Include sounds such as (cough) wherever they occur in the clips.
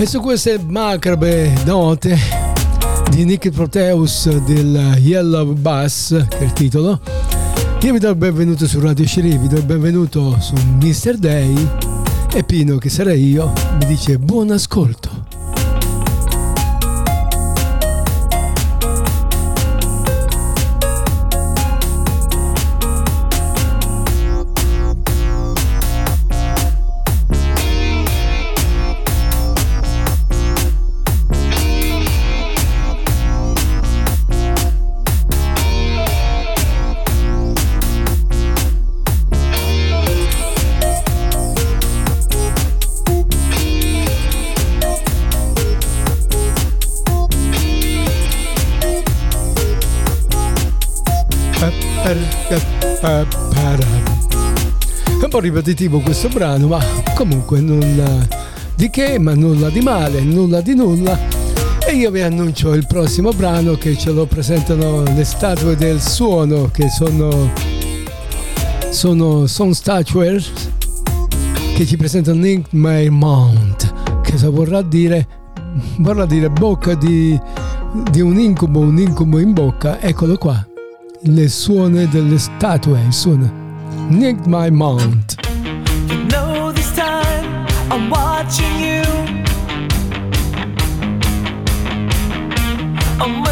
E su queste macabre note di Nick Proteus del Yellow Bus, che è il titolo, io vi do il benvenuto su Radio Sherry, vi do il benvenuto su Mr. Day e Pino, che sarei io, mi dice buon ascolto. Po' ripetitivo questo brano, ma comunque nulla di che, ma nulla di male, nulla di nulla. E io vi annuncio il prossimo brano che ce lo presentano le statue del suono, che sono, sono, sono statue che ci presentano My Mount, che vorrà dire, vorrà dire bocca di, di un incubo, un incubo in bocca, eccolo qua le suone delle statue, il suono Nick My Mount. You know this time I'm watching you. I'm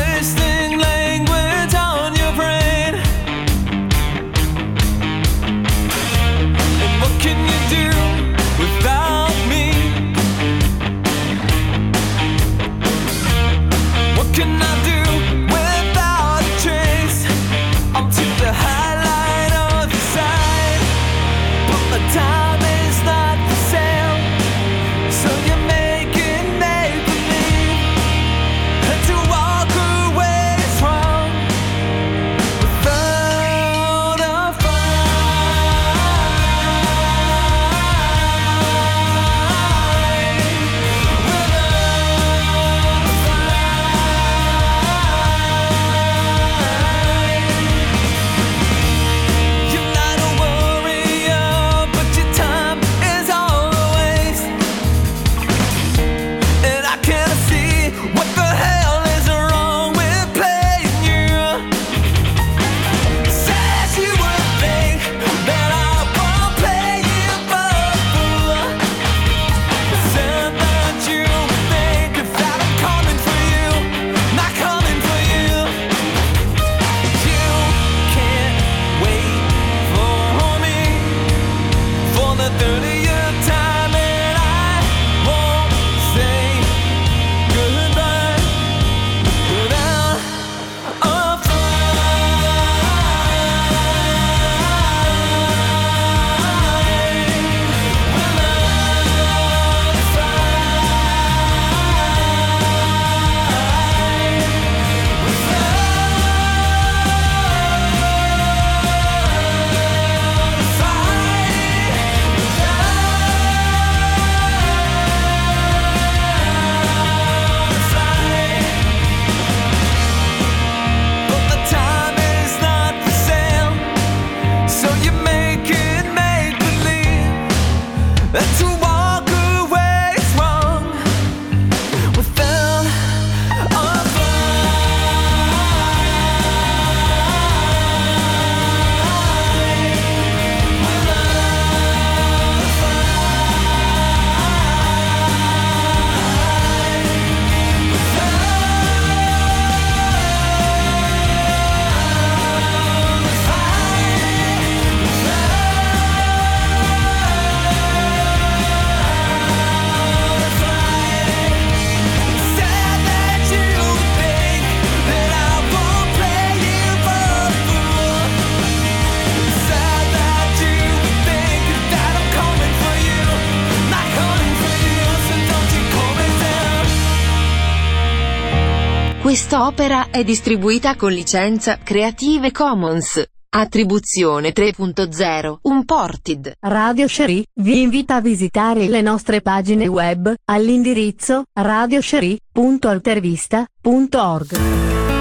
Quest'opera è distribuita con licenza Creative Commons. Attribuzione 3.0 Unported. Radio Sherry vi invita a visitare le nostre pagine web all'indirizzo radiosherry.altervista.org.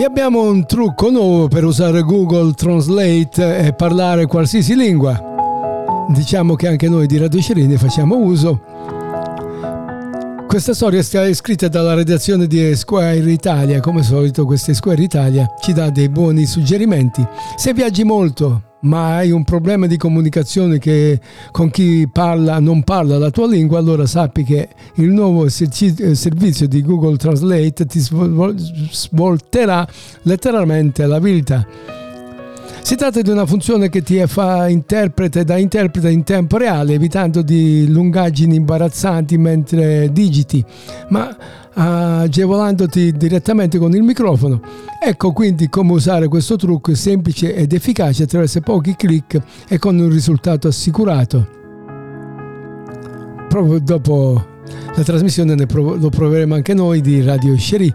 E abbiamo un trucco nuovo per usare Google Translate e parlare qualsiasi lingua. Diciamo che anche noi di Radio Cerini facciamo uso. Questa storia è scritta dalla redazione di Square Italia, come al solito questa Square Italia ci dà dei buoni suggerimenti. Se viaggi molto, ma hai un problema di comunicazione che con chi parla non parla la tua lingua, allora sappi che il nuovo servizio di Google Translate ti svolterà letteralmente la vita. Si tratta di una funzione che ti fa interprete da interprete in tempo reale, evitando di lungaggini imbarazzanti mentre digiti, ma agevolandoti direttamente con il microfono. Ecco quindi come usare questo trucco semplice ed efficace attraverso pochi clic e con un risultato assicurato. Proprio dopo la trasmissione lo proveremo anche noi di Radio Sherry.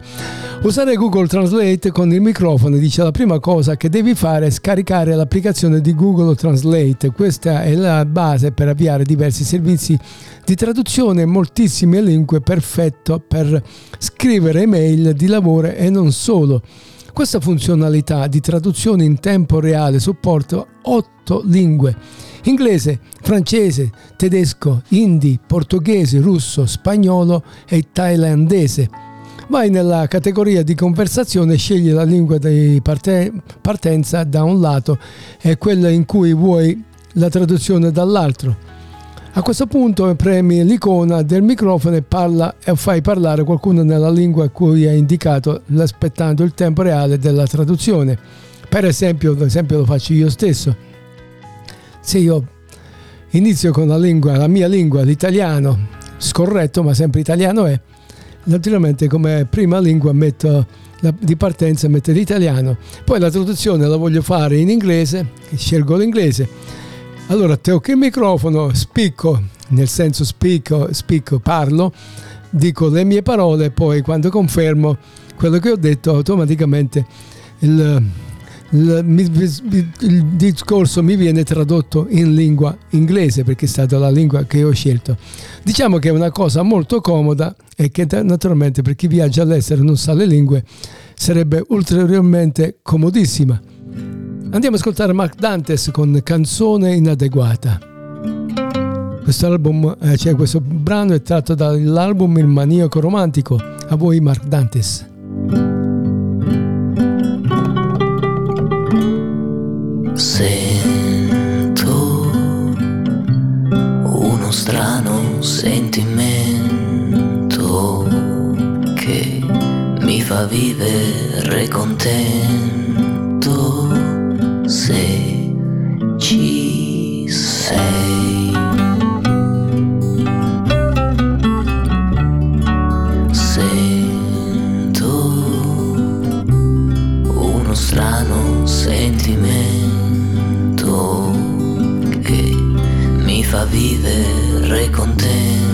Usare Google Translate con il microfono dice la prima cosa che devi fare è scaricare l'applicazione di Google Translate. Questa è la base per avviare diversi servizi di traduzione in moltissime lingue, perfetto per scrivere email di lavoro e non solo. Questa funzionalità di traduzione in tempo reale supporta otto lingue inglese, francese, tedesco, hindi, portoghese, russo, spagnolo e thailandese. Vai nella categoria di conversazione, scegli la lingua di partenza da un lato e quella in cui vuoi la traduzione dall'altro. A questo punto premi l'icona del microfono e, parla, e fai parlare qualcuno nella lingua a cui hai indicato, aspettando il tempo reale della traduzione. Per esempio, ad esempio lo faccio io stesso se io inizio con la lingua, la mia lingua, l'italiano, scorretto ma sempre italiano è, naturalmente come prima lingua metto la, di partenza metto l'italiano, poi la traduzione la voglio fare in inglese, scelgo l'inglese, allora tocco il microfono, spicco, nel senso spicco, spicco, parlo, dico le mie parole, poi quando confermo quello che ho detto automaticamente il il, il, discorso mi viene tradotto in lingua inglese perché è stata la lingua che ho scelto. Diciamo che è una cosa molto comoda e che naturalmente per chi viaggia all'estero e non sa le lingue sarebbe ulteriormente comodissima. Andiamo ad ascoltare Mark Dantes con Canzone inadeguata. Questo album, cioè questo brano è tratto dall'album Il maniaco romantico. A voi Mark Dantes. Sento uno strano sentimento che mi fa vivere contento. Se ci fa vivere contento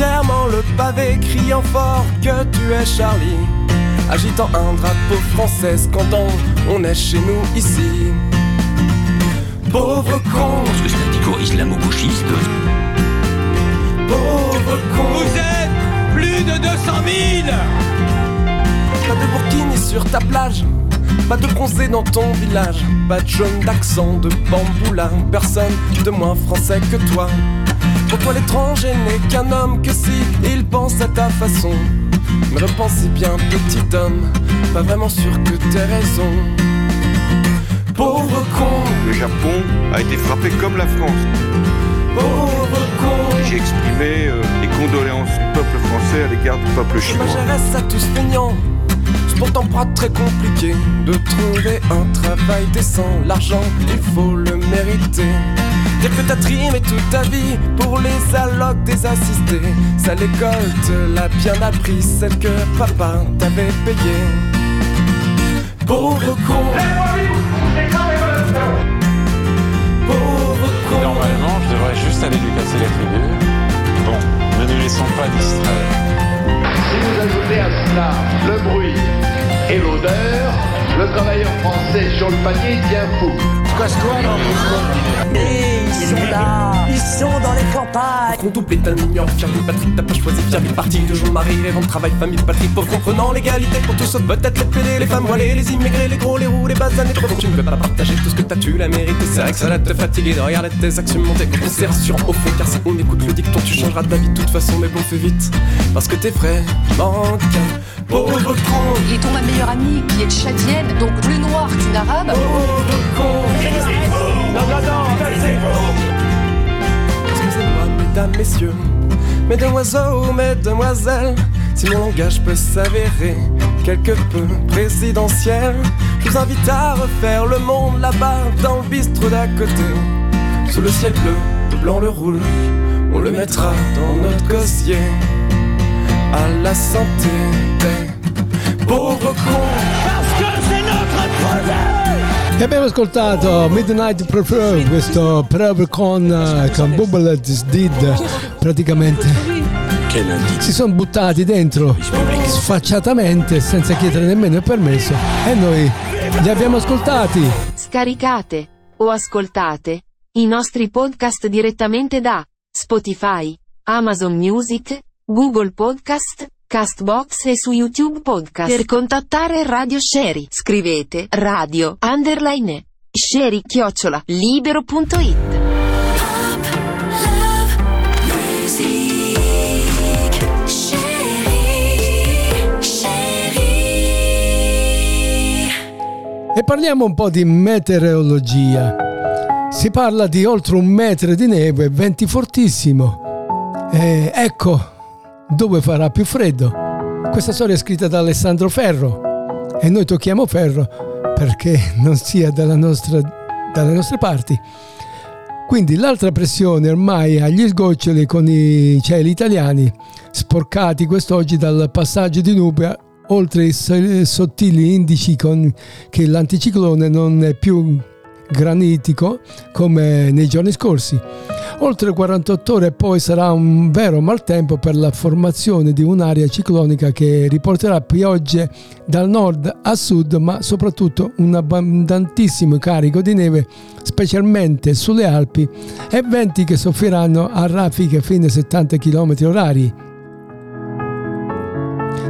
fièrement le pavé, criant fort que tu es Charlie, agitant un drapeau français, quand on est chez nous ici. Pauvre con, Parce que c'est un discours islamo-gauchiste. pauvre con. Vous êtes plus de 200 000 Pas de burkini sur ta plage, pas de bronzé dans ton village, pas de jaune d'accent, de bamboula, personne de moins français que toi. Pour toi l'étranger n'est qu'un homme que si il pense à ta façon. Mais repense bien petit homme, pas vraiment sûr que t'aies raison. Pauvre con, Le Japon a été frappé comme la France. pauvre con. J'ai exprimé euh, les condoléances du peuple français à l'égard du peuple chinois. géresse à tous feignants. Pourtant pas très compliqué de trouver un travail décent. L'argent, il faut le mériter. Dire que t'as trimé toute ta vie pour les allocs des assistés. Ça l'école te l'a bien appris, celle que papa t'avait payée. Pauvre con. Pauvre con. Normalement, je devrais juste aller lui casser les figures. Bon, ne nous laissons pas distraire. Si vous ajoutez à cela le bruit et l'odeur, le travailleur français sur le panier tient fou. Ils sont là, ils sont dans les campagnes. Qu'on double est un ignorant, fier d'une patrie, t'as pas choisi, fier d'une partie, toujours mari, rêvant de travail, famille, patrie, pauvre, comprenant l'égalité pour tous, sauf peut-être les pédés, les femmes voilées, les immigrés, les gros, les roux, les basanés, trop. Tu ne veux pas partager tout ce que t'as, tu l'as mérité, c'est vrai que ça va te fatiguer de regarder tes actions monter, quand on s'est rassurant au fond, car si on écoute le dicton, tu changeras d'avis de toute façon, mais bon, fais vite, parce que t'es vrai, manque, pauvre con, Et ton ma meilleure amie qui est tchadienne, donc plus noire qu'une arabe. pauvre con. Excusez-moi, mesdames, messieurs, mesdemoiselles, mesdemoiselles, si mon langage peut s'avérer quelque peu présidentiel, je vous invite à refaire le monde là-bas dans le bistrot d'à côté. Sous le ciel bleu, le blanc, le rouge, on le mettra dans notre dossier. À la santé des pauvres cons. Parce que c'est notre projet E abbiamo ascoltato Midnight Prefer, questo Prever con, eh, con Bubble Did praticamente. Si sono buttati dentro sfacciatamente senza chiedere nemmeno il permesso. E noi li abbiamo ascoltati. Scaricate o ascoltate i nostri podcast direttamente da Spotify, Amazon Music, Google Podcast, Castbox e su YouTube Podcast. Per contattare Radio Sherry, scrivete radio underline sherry chiocciola libero.it. E parliamo un po' di meteorologia. Si parla di oltre un metro di neve e venti fortissimo. E ecco dove farà più freddo. Questa storia è scritta da Alessandro Ferro e noi tocchiamo Ferro perché non sia nostra- dalle nostre parti. Quindi l'altra pressione ormai agli sgoccioli con i cieli italiani, sporcati quest'oggi dal passaggio di nube oltre i so- sottili indici con che l'anticiclone non è più granitico come nei giorni scorsi. Oltre 48 ore poi sarà un vero maltempo per la formazione di un'area ciclonica che riporterà piogge dal nord a sud, ma soprattutto un abbondantissimo carico di neve, specialmente sulle Alpi, e venti che soffriranno a raffiche fino a 70 km orari.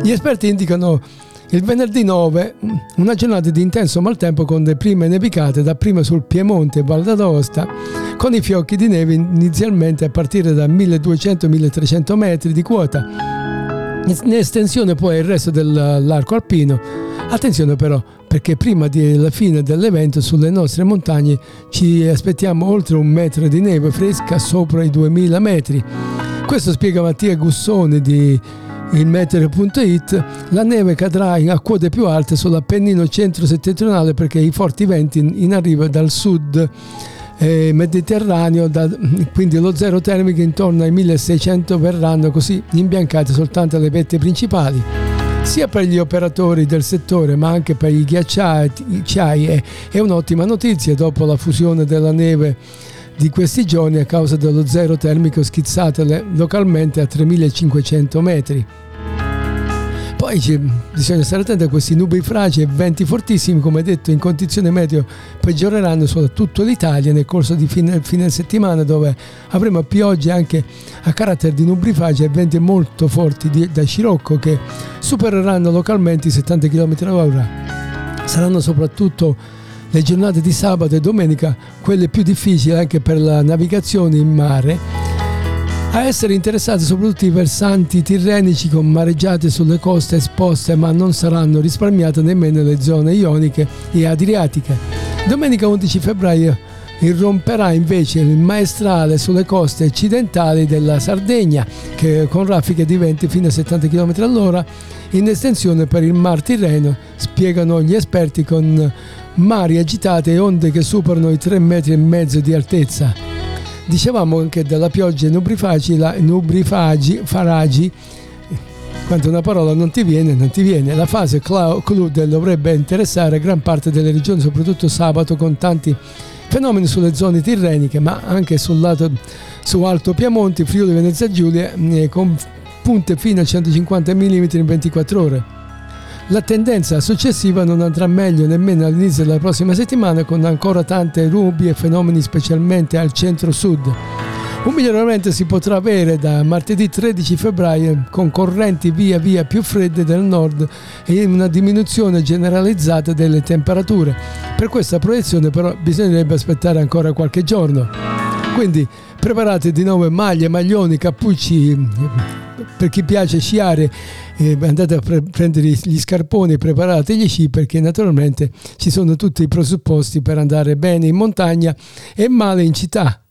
Gli esperti indicano il venerdì 9 una giornata di intenso maltempo con le prime nevicate dapprima sul Piemonte e Val d'Aosta con i fiocchi di neve inizialmente a partire da 1200-1300 metri di quota. In estensione poi il resto dell'arco alpino. Attenzione però perché prima della fine dell'evento sulle nostre montagne ci aspettiamo oltre un metro di neve fresca sopra i 2000 metri. Questo spiega Mattia Gussone di il meteo.it la neve cadrà in- a quote più alte sull'Appennino centro-settentrionale perché i forti venti in, in arrivo dal sud eh, mediterraneo da- quindi lo zero termico intorno ai 1600 verranno così imbiancate soltanto le vette principali sia per gli operatori del settore ma anche per i ghiacciai è un'ottima notizia dopo la fusione della neve di questi giorni a causa dello zero termico schizzato localmente a 3500 metri. Poi bisogna stare attenti a questi nubifragi e venti fortissimi, come detto, in condizioni meteo peggioreranno soprattutto l'Italia nel corso di fine, fine settimana dove avremo piogge anche a carattere di nubifragi e venti molto forti di, da scirocco che supereranno localmente i 70 km h Saranno soprattutto le giornate di sabato e domenica quelle più difficili anche per la navigazione in mare a essere interessati soprattutto i versanti tirrenici con mareggiate sulle coste esposte, ma non saranno risparmiate nemmeno le zone ioniche e adriatiche. Domenica 11 febbraio irromperà invece il maestrale sulle coste occidentali della Sardegna, che con raffiche di venti fino a 70 km all'ora in estensione per il Mar Tirreno, spiegano gli esperti con mari agitate e onde che superano i 3 metri e mezzo di altezza. Dicevamo anche della pioggia nubrifagi, la, nubrifagi, faragi, quando una parola non ti viene, non ti viene. La fase cloud dovrebbe interessare gran parte delle regioni, soprattutto sabato, con tanti fenomeni sulle zone tirreniche, ma anche sul lato su Alto Piemonte, Friuli Venezia Giulia, eh, con punte fino a 150 mm in 24 ore. La tendenza successiva non andrà meglio nemmeno all'inizio della prossima settimana con ancora tante rubi e fenomeni specialmente al centro-sud. Un miglioramento si potrà avere da martedì 13 febbraio con correnti via via più fredde del nord e una diminuzione generalizzata delle temperature. Per questa proiezione però bisognerebbe aspettare ancora qualche giorno. Quindi preparate di nuovo maglie, maglioni, cappucci per chi piace sciare eh, andate a pre- prendere gli scarponi, preparate gli sci perché naturalmente ci sono tutti i presupposti per andare bene in montagna e male in città.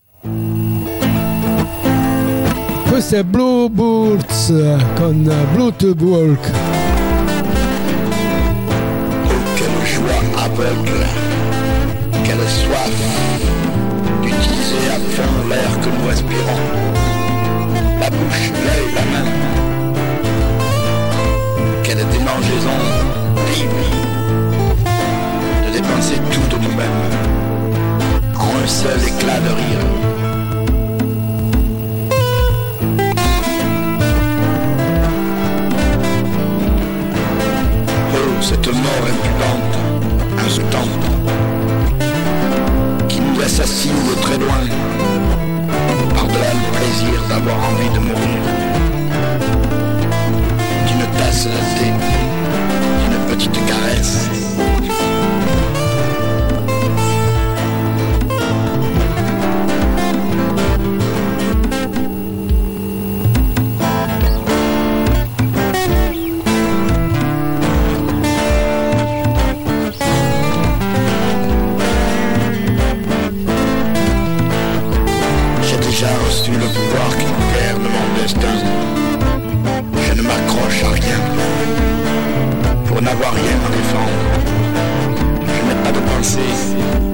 Questo è Blue Birds con Bluetooth Work. Nous respirons, la bouche, l'œil, la main. Quelle démangeaison. Libre de dépenser tout de nous-mêmes. En un seul éclat de rire. Oh, cette mort impudente, insultante, qui nous assassine de très loin, d'avoir envie de mourir tasse de thé, une petite caresse. N'avoir rien à défendre. Je n'ai pas de pensée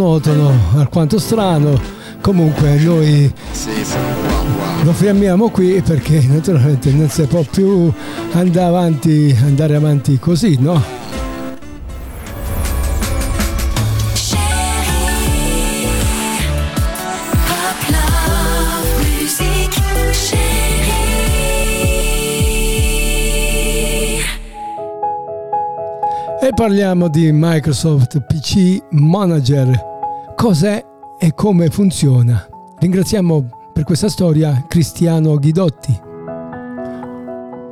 monotono, alquanto strano. Comunque noi lo fermiamo qui perché naturalmente non si può più andare avanti, andare avanti così, no? E parliamo di Microsoft PC Manager. Cos'è e come funziona? Ringraziamo per questa storia Cristiano Ghidotti.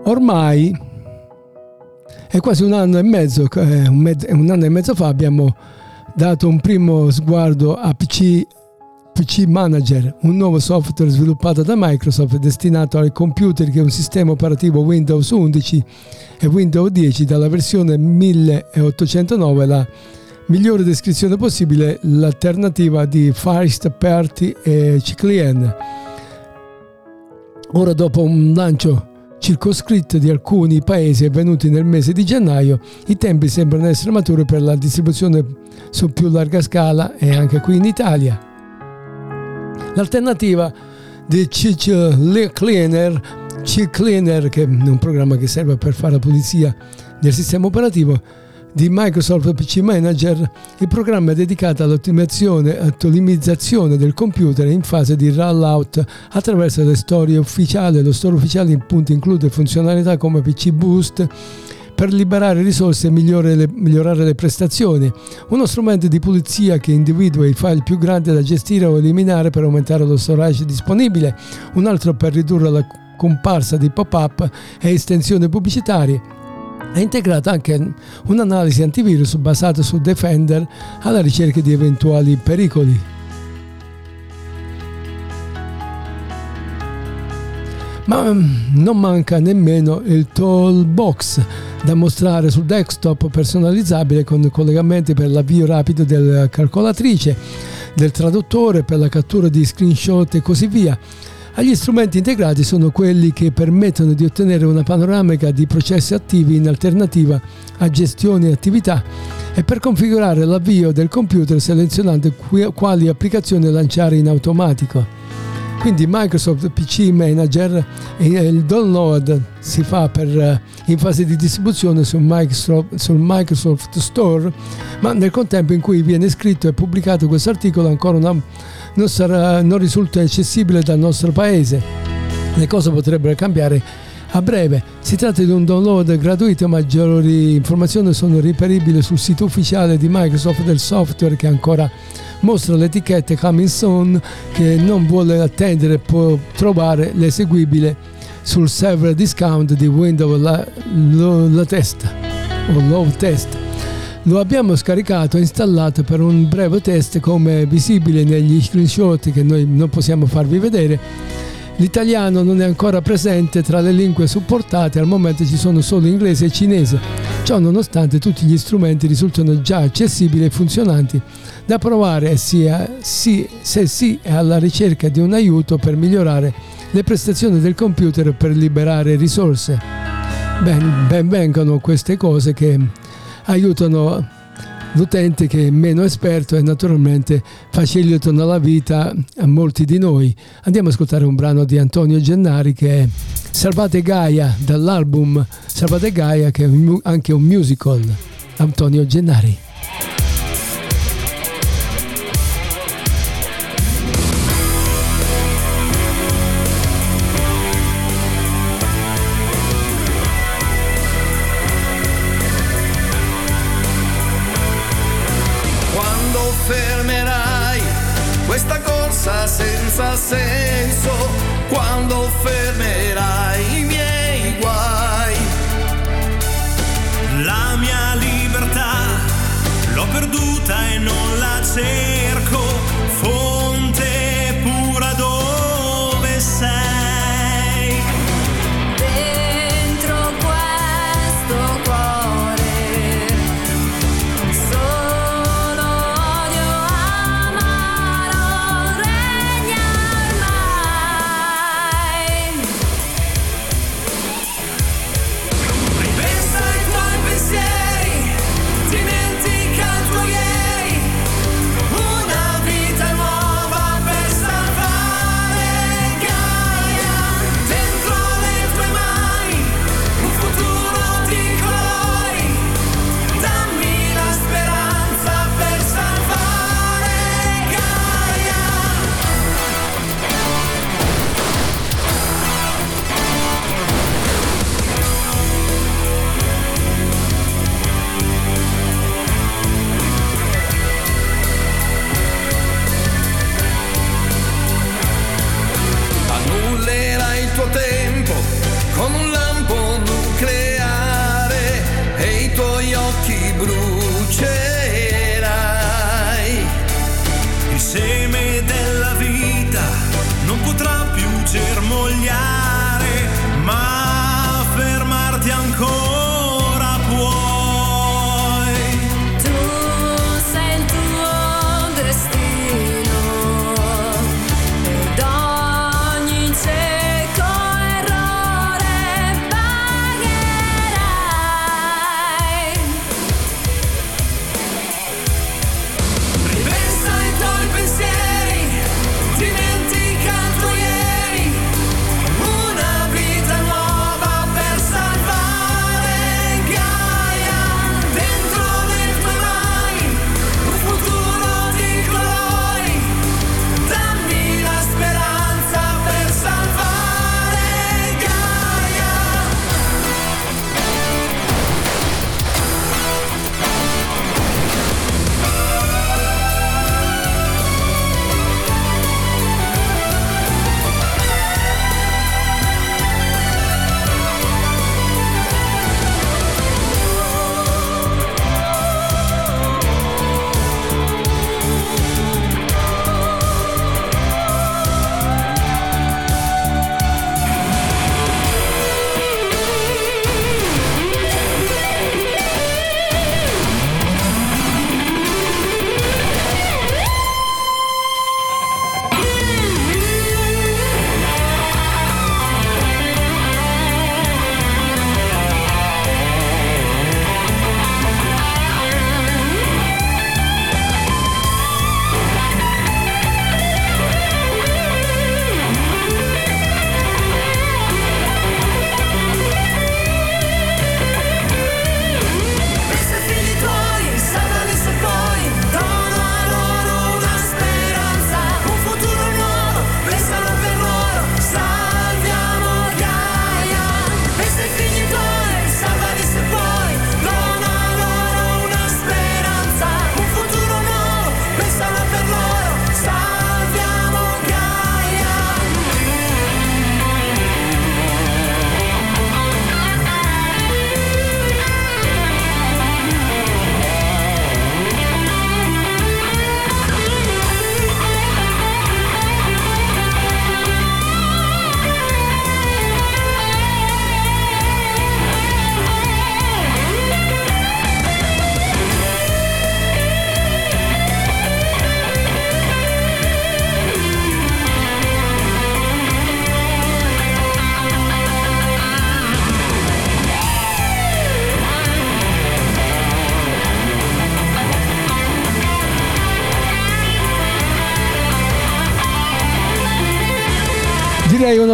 Ormai è quasi un anno e mezzo, un, med- un anno e mezzo fa abbiamo dato un primo sguardo a PC PC Manager, un nuovo software sviluppato da Microsoft destinato ai computer che è un sistema operativo Windows 11 e Windows 10 dalla versione 1809, la migliore descrizione possibile, l'alternativa di First Party e CCLIN. Ora dopo un lancio circoscritto di alcuni paesi avvenuti nel mese di gennaio, i tempi sembrano essere maturi per la distribuzione su più larga scala e anche qui in Italia. L'alternativa di CC Cleaner, Cleaner che è un programma che serve per fare la pulizia del sistema operativo di Microsoft PC Manager, il programma è dedicato all'ottimizzazione e ottimizzazione del computer in fase di rollout attraverso le storie ufficiali. Lo store ufficiale appunto include funzionalità come PC Boost, per liberare risorse e migliorare le prestazioni, uno strumento di pulizia che individua i file più grandi da gestire o eliminare per aumentare lo storage disponibile, un altro per ridurre la comparsa di pop-up e estensioni pubblicitarie. È integrata anche un'analisi antivirus basata su Defender alla ricerca di eventuali pericoli. Ma mm, non manca nemmeno il Toolbox da mostrare sul desktop personalizzabile con collegamenti per l'avvio rapido della calcolatrice, del traduttore per la cattura di screenshot e così via. Gli strumenti integrati sono quelli che permettono di ottenere una panoramica di processi attivi in alternativa a gestione e attività e per configurare l'avvio del computer selezionando quali applicazioni lanciare in automatico. Quindi Microsoft PC Manager il download si fa per, eh, in fase di distribuzione sul Microsoft, sul Microsoft Store, ma nel contempo in cui viene scritto e pubblicato questo articolo ancora non, non, sarà, non risulta accessibile dal nostro paese. Le cose potrebbero cambiare a breve. Si tratta di un download gratuito, maggiori informazioni sono reperibili sul sito ufficiale di Microsoft del software che ancora mostra l'etichetta Coming Soon che non vuole attendere può trovare l'eseguibile sul server discount di Windows la, lo, la test o Low Test. Lo abbiamo scaricato e installato per un breve test come visibile negli screenshot che noi non possiamo farvi vedere. L'italiano non è ancora presente tra le lingue supportate, al momento ci sono solo inglese e cinese. Ciò nonostante tutti gli strumenti risultano già accessibili e funzionanti da provare sia sì, se sì è alla ricerca di un aiuto per migliorare le prestazioni del computer per liberare risorse. Ben, ben vengano queste cose che aiutano l'utente che è meno esperto e naturalmente facilitano la vita a molti di noi. Andiamo ad ascoltare un brano di Antonio Gennari che è Salvate Gaia dall'album Salvate Gaia che è anche un musical. Antonio Gennari. Senza senso quando fermerai i miei guai. La mia libertà l'ho perduta e non la cerco, brucerai. Il seme della vita non potrà più germogliare,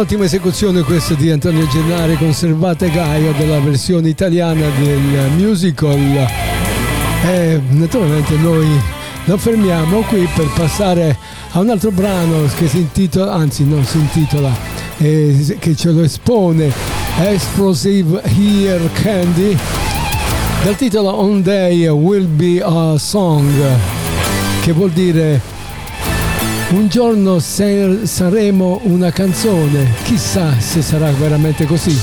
un'ottima esecuzione questa di Antonio Gennari conservate Gaia della versione italiana del musical. E naturalmente noi non fermiamo qui per passare a un altro brano che si intitola, anzi non si intitola, eh, che ce lo espone, Explosive Here Candy, dal titolo On Day Will Be a Song, che vuol dire un giorno saremo una canzone, chissà se sarà veramente così.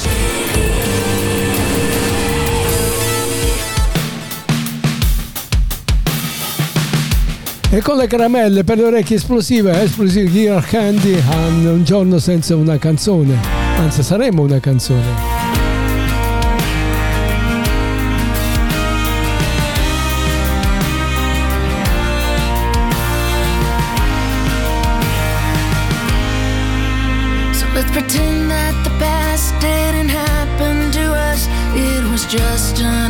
E con le caramelle per le orecchie esplosive, Explosive Gear Candy, un giorno senza una canzone, anzi saremo una canzone. Just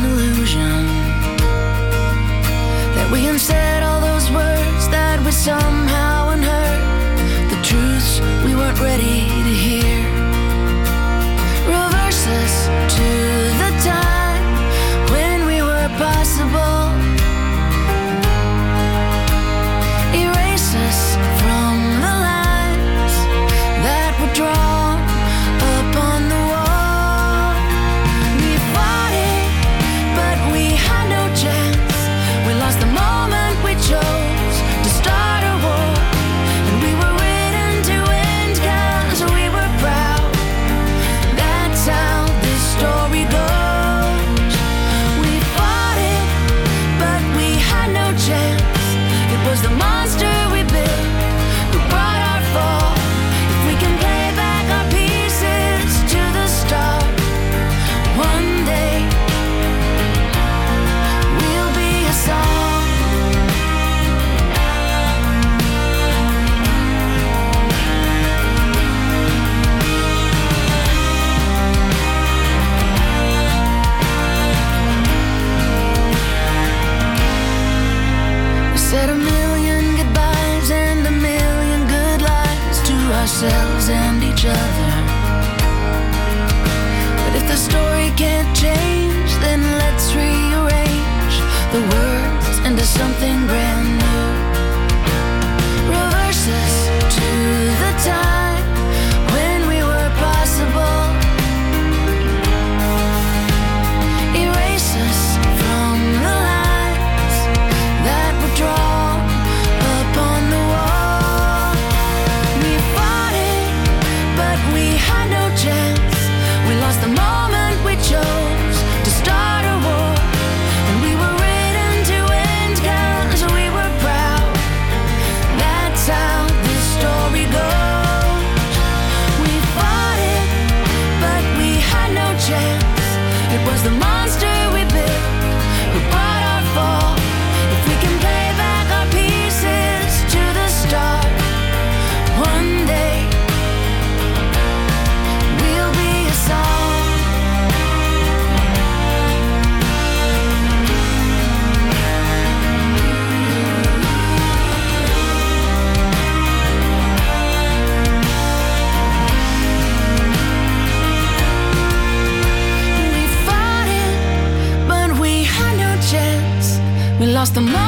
lost the moment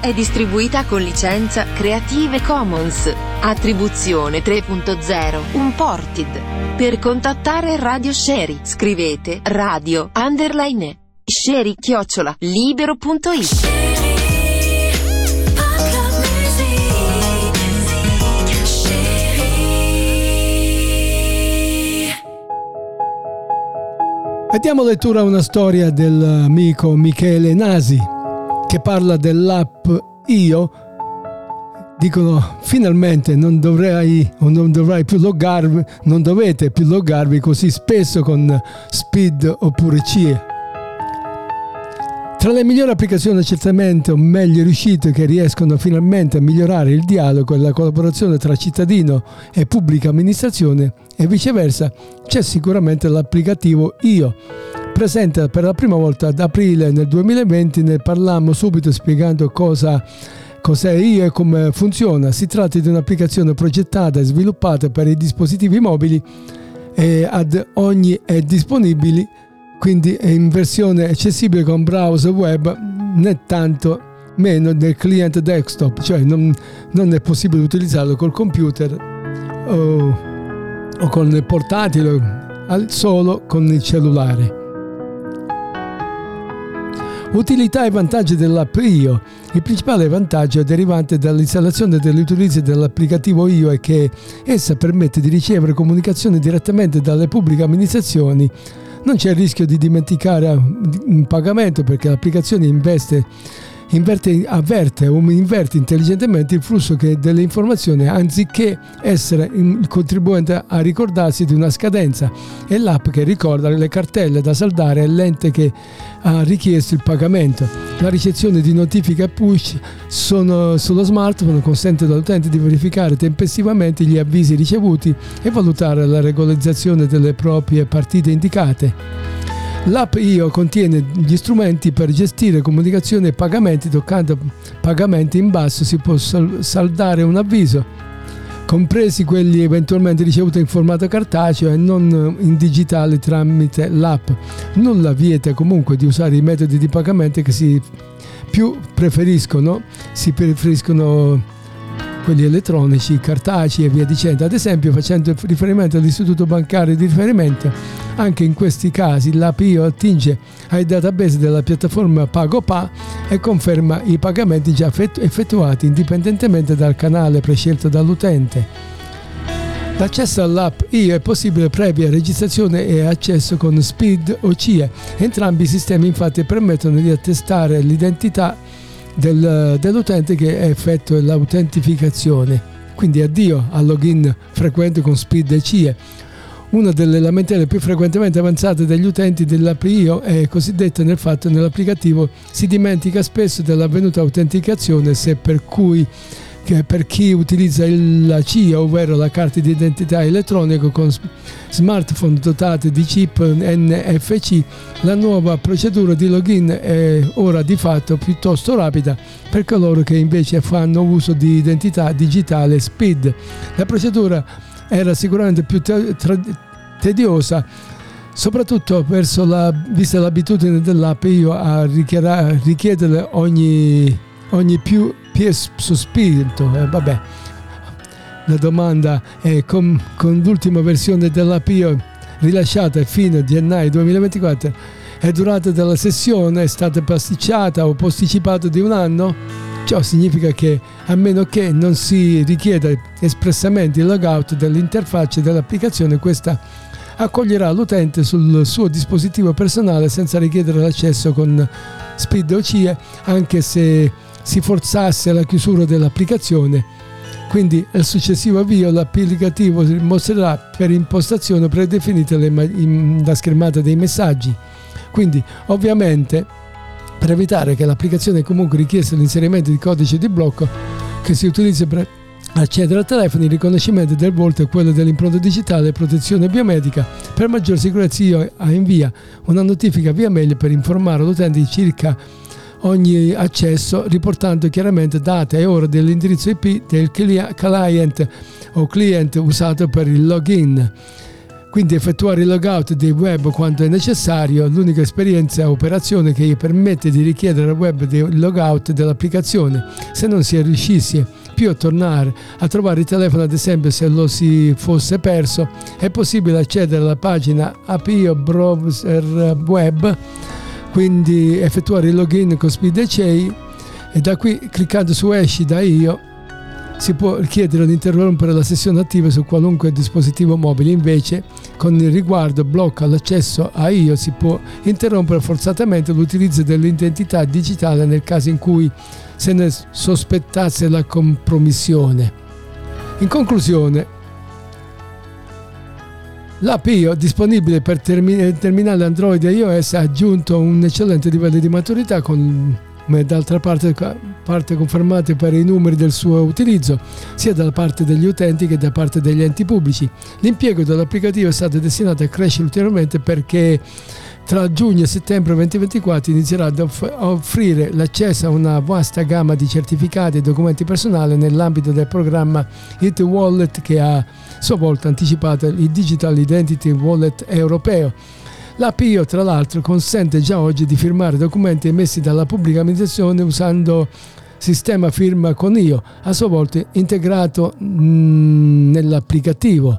È distribuita con licenza Creative Commons. Attribuzione 3.0 Unported. Per contattare Radio Sherry scrivete radio underline sherry chiocciola libero.it. E diamo lettura a una storia dell'amico Michele Nasi che parla dell'app Io. Dicono finalmente non dovrai o non dovrai più loggarvi, non dovete più loggarvi così spesso con Speed oppure CIE. Tra le migliori applicazioni certamente o meglio riuscite che riescono finalmente a migliorare il dialogo e la collaborazione tra cittadino e pubblica amministrazione e viceversa c'è sicuramente l'applicativo Io. Presente per la prima volta ad aprile nel 2020 ne parlammo subito spiegando cosa Cos'è Io e come funziona? Si tratta di un'applicazione progettata e sviluppata per i dispositivi mobili e ad ogni è disponibile quindi è in versione accessibile con browser web né tanto meno nel client desktop, cioè non, non è possibile utilizzarlo col computer o, o con il portatile, al- solo con il cellulare. Utilità e vantaggi dell'app Io. Il principale vantaggio derivante dall'installazione dall'utilizzo dell'applicativo Io è che essa permette di ricevere comunicazioni direttamente dalle pubbliche amministrazioni. Non c'è il rischio di dimenticare un pagamento perché l'applicazione investe inverte, avverte o inverte intelligentemente il flusso delle informazioni anziché essere il contribuente a ricordarsi di una scadenza e l'app che ricorda le cartelle da saldare e l'ente che ha richiesto il pagamento. La ricezione di notifiche push sono sullo smartphone consente all'utente di verificare tempestivamente gli avvisi ricevuti e valutare la regolarizzazione delle proprie partite indicate. L'app Io contiene gli strumenti per gestire comunicazioni e pagamenti. Toccando pagamenti in basso si può sal- saldare un avviso, compresi quelli eventualmente ricevuti in formato cartaceo e non in digitale tramite l'app. Nulla vieta comunque di usare i metodi di pagamento che si più preferiscono, si preferiscono quelli elettronici, cartacei e via dicendo. Ad esempio, facendo riferimento all'istituto bancario di riferimento, anche in questi casi l'app Io attinge ai database della piattaforma PagoPA e conferma i pagamenti già effettu- effettuati indipendentemente dal canale prescelto dall'utente. L'accesso all'app IO è possibile previa registrazione e accesso con SPID o CIE. Entrambi i sistemi infatti permettono di attestare l'identità del, dell'utente che effettua l'autentificazione. Quindi addio al login frequente con SPID e CIE. Una delle lamentele più frequentemente avanzate dagli utenti dell'app IO è cosiddetta nel fatto che nell'applicativo si dimentica spesso dell'avvenuta autenticazione se per cui che per chi utilizza il- la CIA, ovvero la carta di identità elettronica con smartphone dotati di chip NFC, la nuova procedura di login è ora di fatto piuttosto rapida per coloro che invece fanno uso di identità digitale SPID. La procedura era sicuramente più te- tediosa soprattutto verso la, vista l'abitudine dell'app io a richiedere ogni, ogni più PS su spirito eh, vabbè. La domanda è con, con l'ultima versione dell'app io rilasciata a fine gennaio 2024 è durata della sessione? È stata pasticciata o posticipata di un anno? Ciò significa che a meno che non si richieda espressamente il logout dell'interfaccia dell'applicazione questa accoglierà l'utente sul suo dispositivo personale senza richiedere l'accesso con SPID o CIE anche se si forzasse la chiusura dell'applicazione. Quindi al successivo avvio l'applicativo mostrerà per impostazione in- la schermata dei messaggi. Quindi ovviamente per evitare che l'applicazione comunque richiesta l'inserimento di codice di blocco che si utilizza per accedere al telefono, il riconoscimento del volto e quello dell'impronta digitale e protezione biomedica. Per maggior sicurezza io invia una notifica via mail per informare l'utente circa ogni accesso riportando chiaramente data e ora dell'indirizzo IP del client o client usato per il login. Quindi effettuare il logout dei web quando è necessario, l'unica esperienza o operazione che gli permette di richiedere al web il logout dell'applicazione. Se non si riuscisse più a tornare a trovare il telefono, ad esempio se lo si fosse perso, è possibile accedere alla pagina API o browser web, quindi effettuare il login con SpeedHA e da qui cliccando su esci da io si può richiedere di interrompere la sessione attiva su qualunque dispositivo mobile, invece con il riguardo blocca l'accesso a io si può interrompere forzatamente l'utilizzo dell'identità digitale nel caso in cui se ne sospettasse la compromissione. In conclusione, L'app IO disponibile per termi- terminale Android e iOS ha aggiunto un eccellente livello di maturità con come d'altra parte, parte confermate per i numeri del suo utilizzo, sia da parte degli utenti che da parte degli enti pubblici. L'impiego dell'applicativo è stato destinato a crescere ulteriormente perché tra giugno e settembre 2024 inizierà ad off- offrire l'accesso a una vasta gamma di certificati e documenti personali nell'ambito del programma It Wallet che ha a sua volta anticipato il Digital Identity Wallet europeo. L'APIO tra l'altro consente già oggi di firmare documenti emessi dalla pubblica amministrazione usando sistema firma con io, a sua volta integrato mm, nell'applicativo.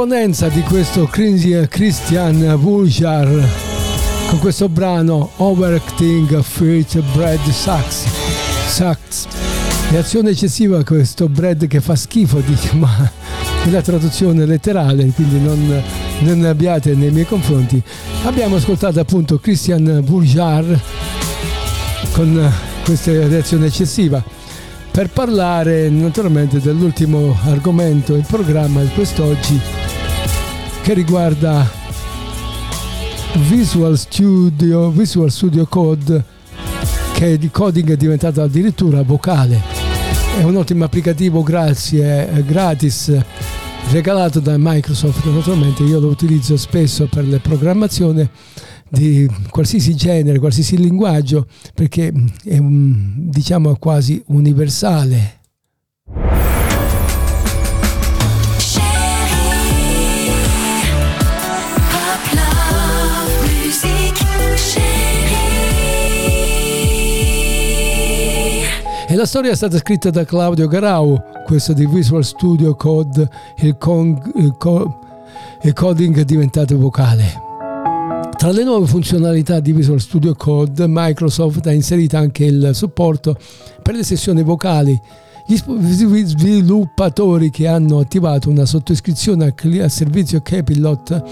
È l'imponenza di questo Christian Vuljar con questo brano Overacting Feat Bread Sucks. Sucks. Reazione eccessiva a questo bread che fa schifo, (laughs) dice, ma nella traduzione letterale, quindi non, non abbiate nei miei confronti. Abbiamo ascoltato appunto Christian Bourgeard con questa reazione eccessiva per parlare naturalmente dell'ultimo argomento in programma di quest'oggi che riguarda Visual Studio, Visual Studio Code che di coding è diventato addirittura vocale. È un ottimo applicativo grazie, gratis regalato da Microsoft, naturalmente io lo utilizzo spesso per le programmazioni di qualsiasi genere, qualsiasi linguaggio, perché è un, diciamo quasi universale. E la storia è stata scritta da Claudio Garau, questo di Visual Studio Code, il, con, il, co, il coding diventato vocale. Tra le nuove funzionalità di Visual Studio Code, Microsoft ha inserito anche il supporto per le sessioni vocali. Gli sviluppatori che hanno attivato una sottoscrizione al servizio Kpilot,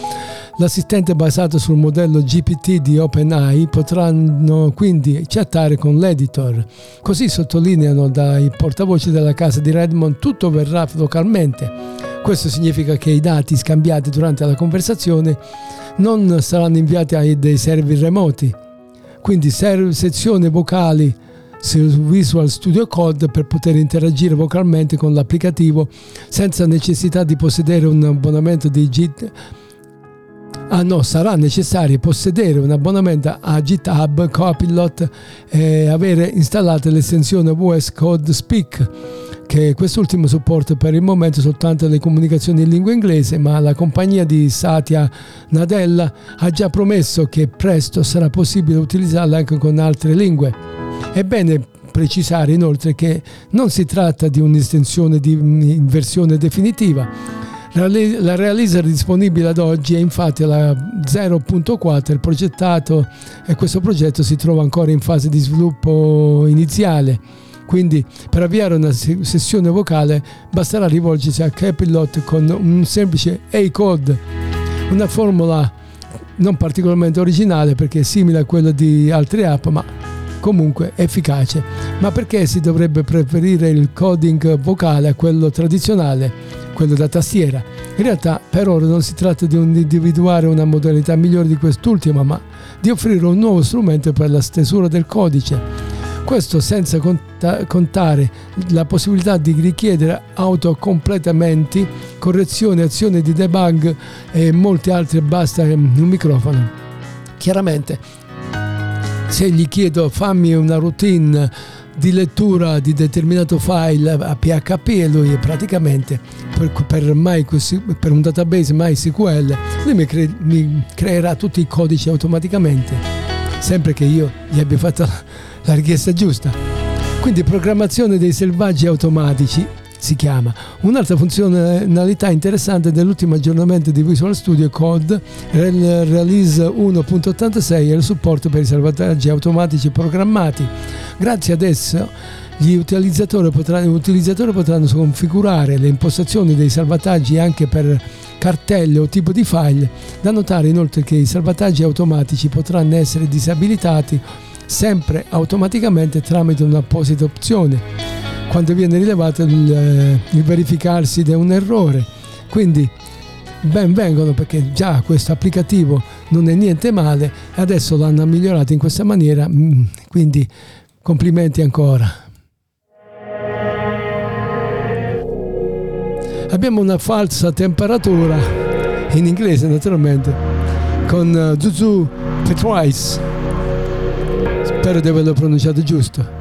l'assistente basato sul modello GPT di OpenAI, potranno quindi chattare con l'editor. Così sottolineano dai portavoci della casa di Redmond tutto verrà localmente. Questo significa che i dati scambiati durante la conversazione non saranno inviati a dei server remoti. Quindi sezioni vocali su Visual Studio Code per poter interagire vocalmente con l'applicativo senza necessità di possedere un abbonamento di Git. Ah no, sarà necessario possedere un abbonamento a GitHub Copilot e avere installate l'estensione VS Code Speak che quest'ultimo supporta per il momento soltanto le comunicazioni in lingua inglese, ma la compagnia di Satya Nadella ha già promesso che presto sarà possibile utilizzarla anche con altre lingue. È bene precisare inoltre che non si tratta di un'estensione in versione definitiva. La realizer disponibile ad oggi è infatti la 0.4, progettato e questo progetto si trova ancora in fase di sviluppo iniziale. Quindi per avviare una sessione vocale basterà rivolgersi a Capilot con un semplice A-code, una formula non particolarmente originale perché è simile a quella di altre app, ma comunque efficace. Ma perché si dovrebbe preferire il coding vocale a quello tradizionale, quello da tastiera? In realtà per ora non si tratta di individuare una modalità migliore di quest'ultima, ma di offrire un nuovo strumento per la stesura del codice questo senza conta- contare la possibilità di richiedere autocompletamenti, correzioni, azioni di debug e molte altre, basta un microfono. Chiaramente, se gli chiedo fammi una routine di lettura di determinato file a PHP e lui praticamente per, per, per un database MySQL lui mi, cre- mi creerà tutti i codici automaticamente sempre che io gli abbia fatto la richiesta giusta. Quindi programmazione dei selvaggi automatici si chiama. Un'altra funzionalità interessante dell'ultimo aggiornamento di Visual Studio Code, il Release 1.86, è il supporto per i salvataggi automatici programmati. Grazie ad esso gli utilizzatori potranno, utilizzatori potranno configurare le impostazioni dei salvataggi anche per cartelle o tipo di file. Da notare inoltre che i salvataggi automatici potranno essere disabilitati sempre automaticamente tramite un'apposita opzione quando viene rilevato il, eh, il verificarsi di un errore. Quindi ben vengono perché già questo applicativo non è niente male e adesso l'hanno migliorato in questa maniera, mm, quindi complimenti ancora. Abbiamo una falsa temperatura, in inglese naturalmente, con uh, Zuzu Petrice Spero di averlo pronunciato giusto.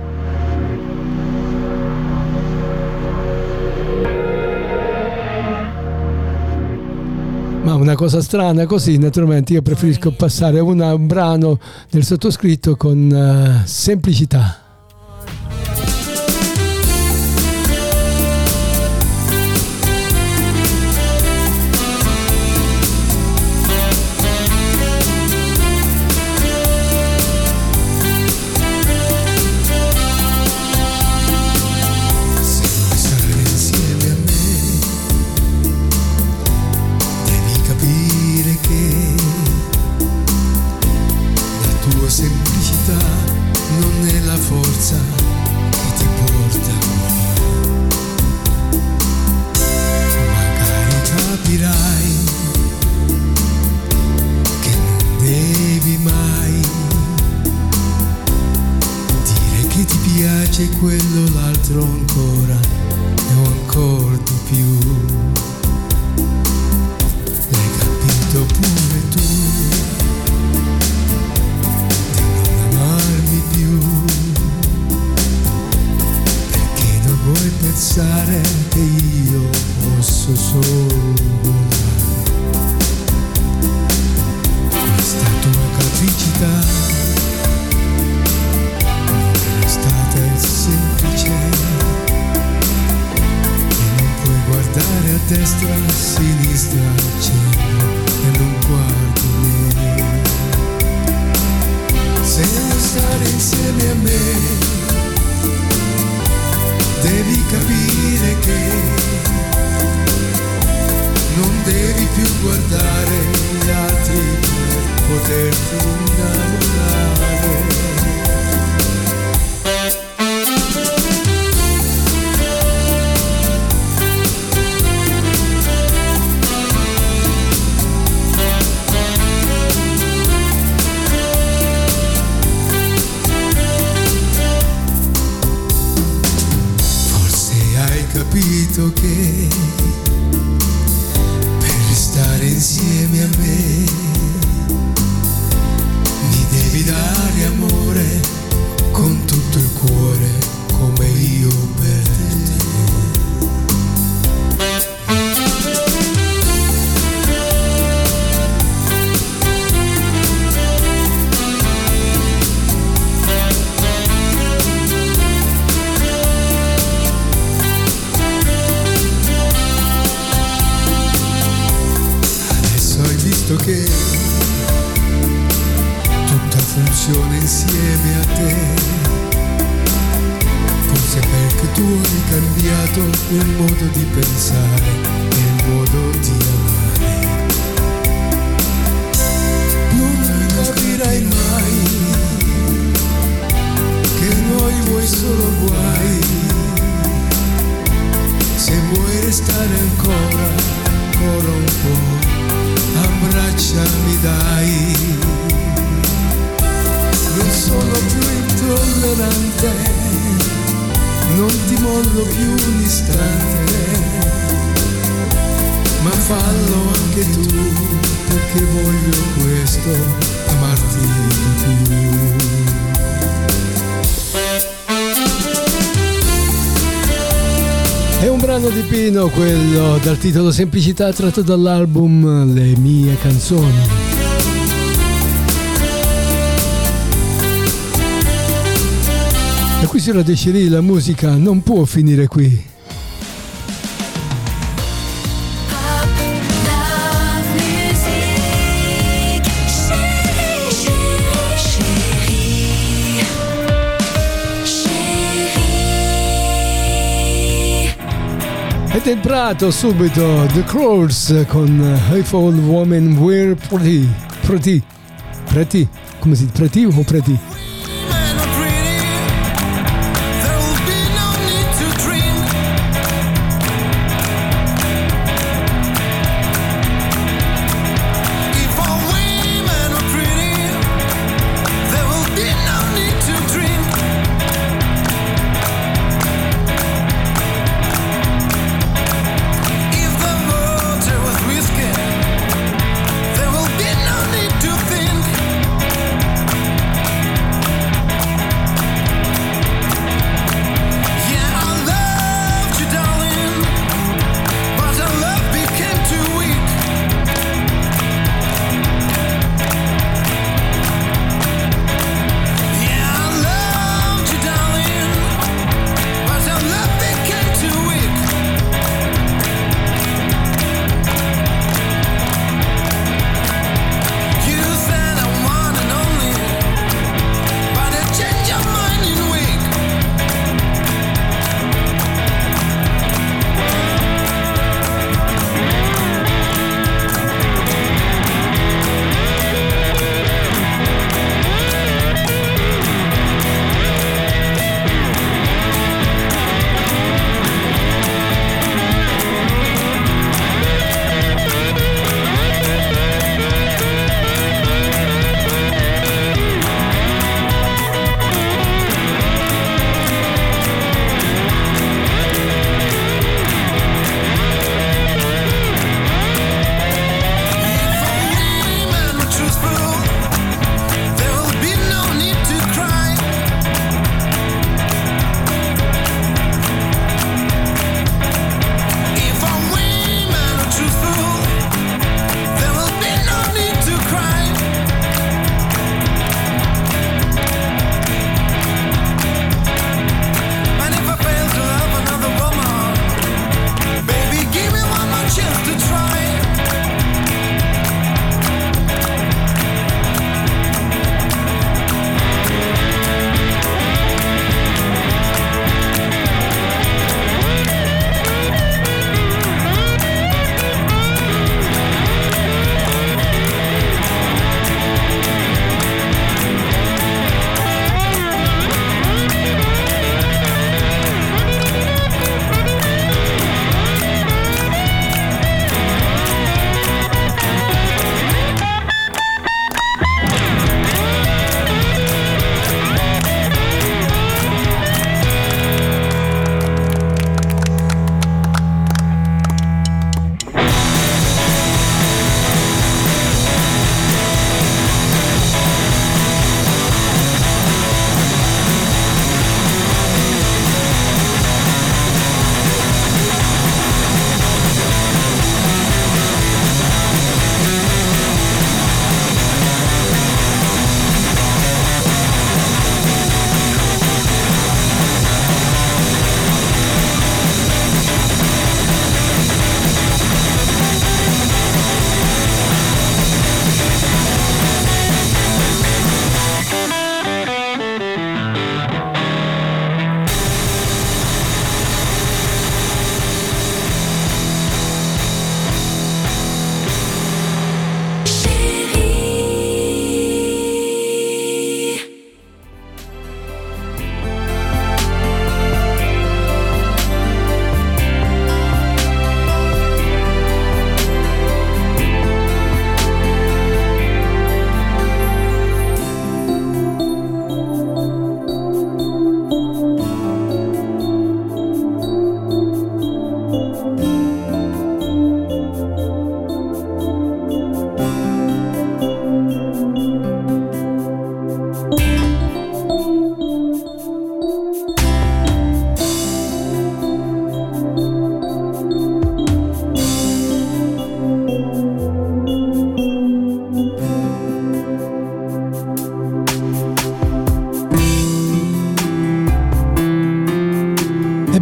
Ma una cosa strana così, naturalmente io preferisco passare una, un brano del sottoscritto con uh, semplicità. solo volare. È stata una capricità. posso amarti di più. È un brano di Pino quello dal titolo Semplicità tratto dall'album Le mie canzoni. E qui sulla Decirì la musica non può finire qui. Ed è brato subito The Crows con If Woman Women Were Pretty. Pretty. Pretty. Come si dice? Pretty o Pretty?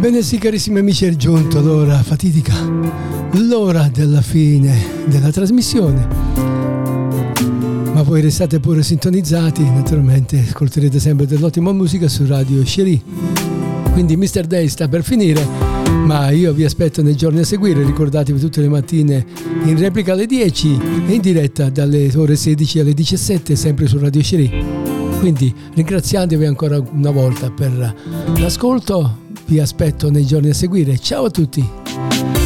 Ebbene sì, carissimi amici, è giunto l'ora fatidica, l'ora della fine della trasmissione. Ma voi restate pure sintonizzati, naturalmente ascolterete sempre dell'ottima musica su Radio Cherie. Quindi Mr. Day sta per finire, ma io vi aspetto nei giorni a seguire, ricordatevi tutte le mattine in replica alle 10 e in diretta dalle ore 16 alle 17 sempre su Radio Cherie. Quindi ringraziandovi ancora una volta per l'ascolto, vi aspetto nei giorni a seguire. Ciao a tutti!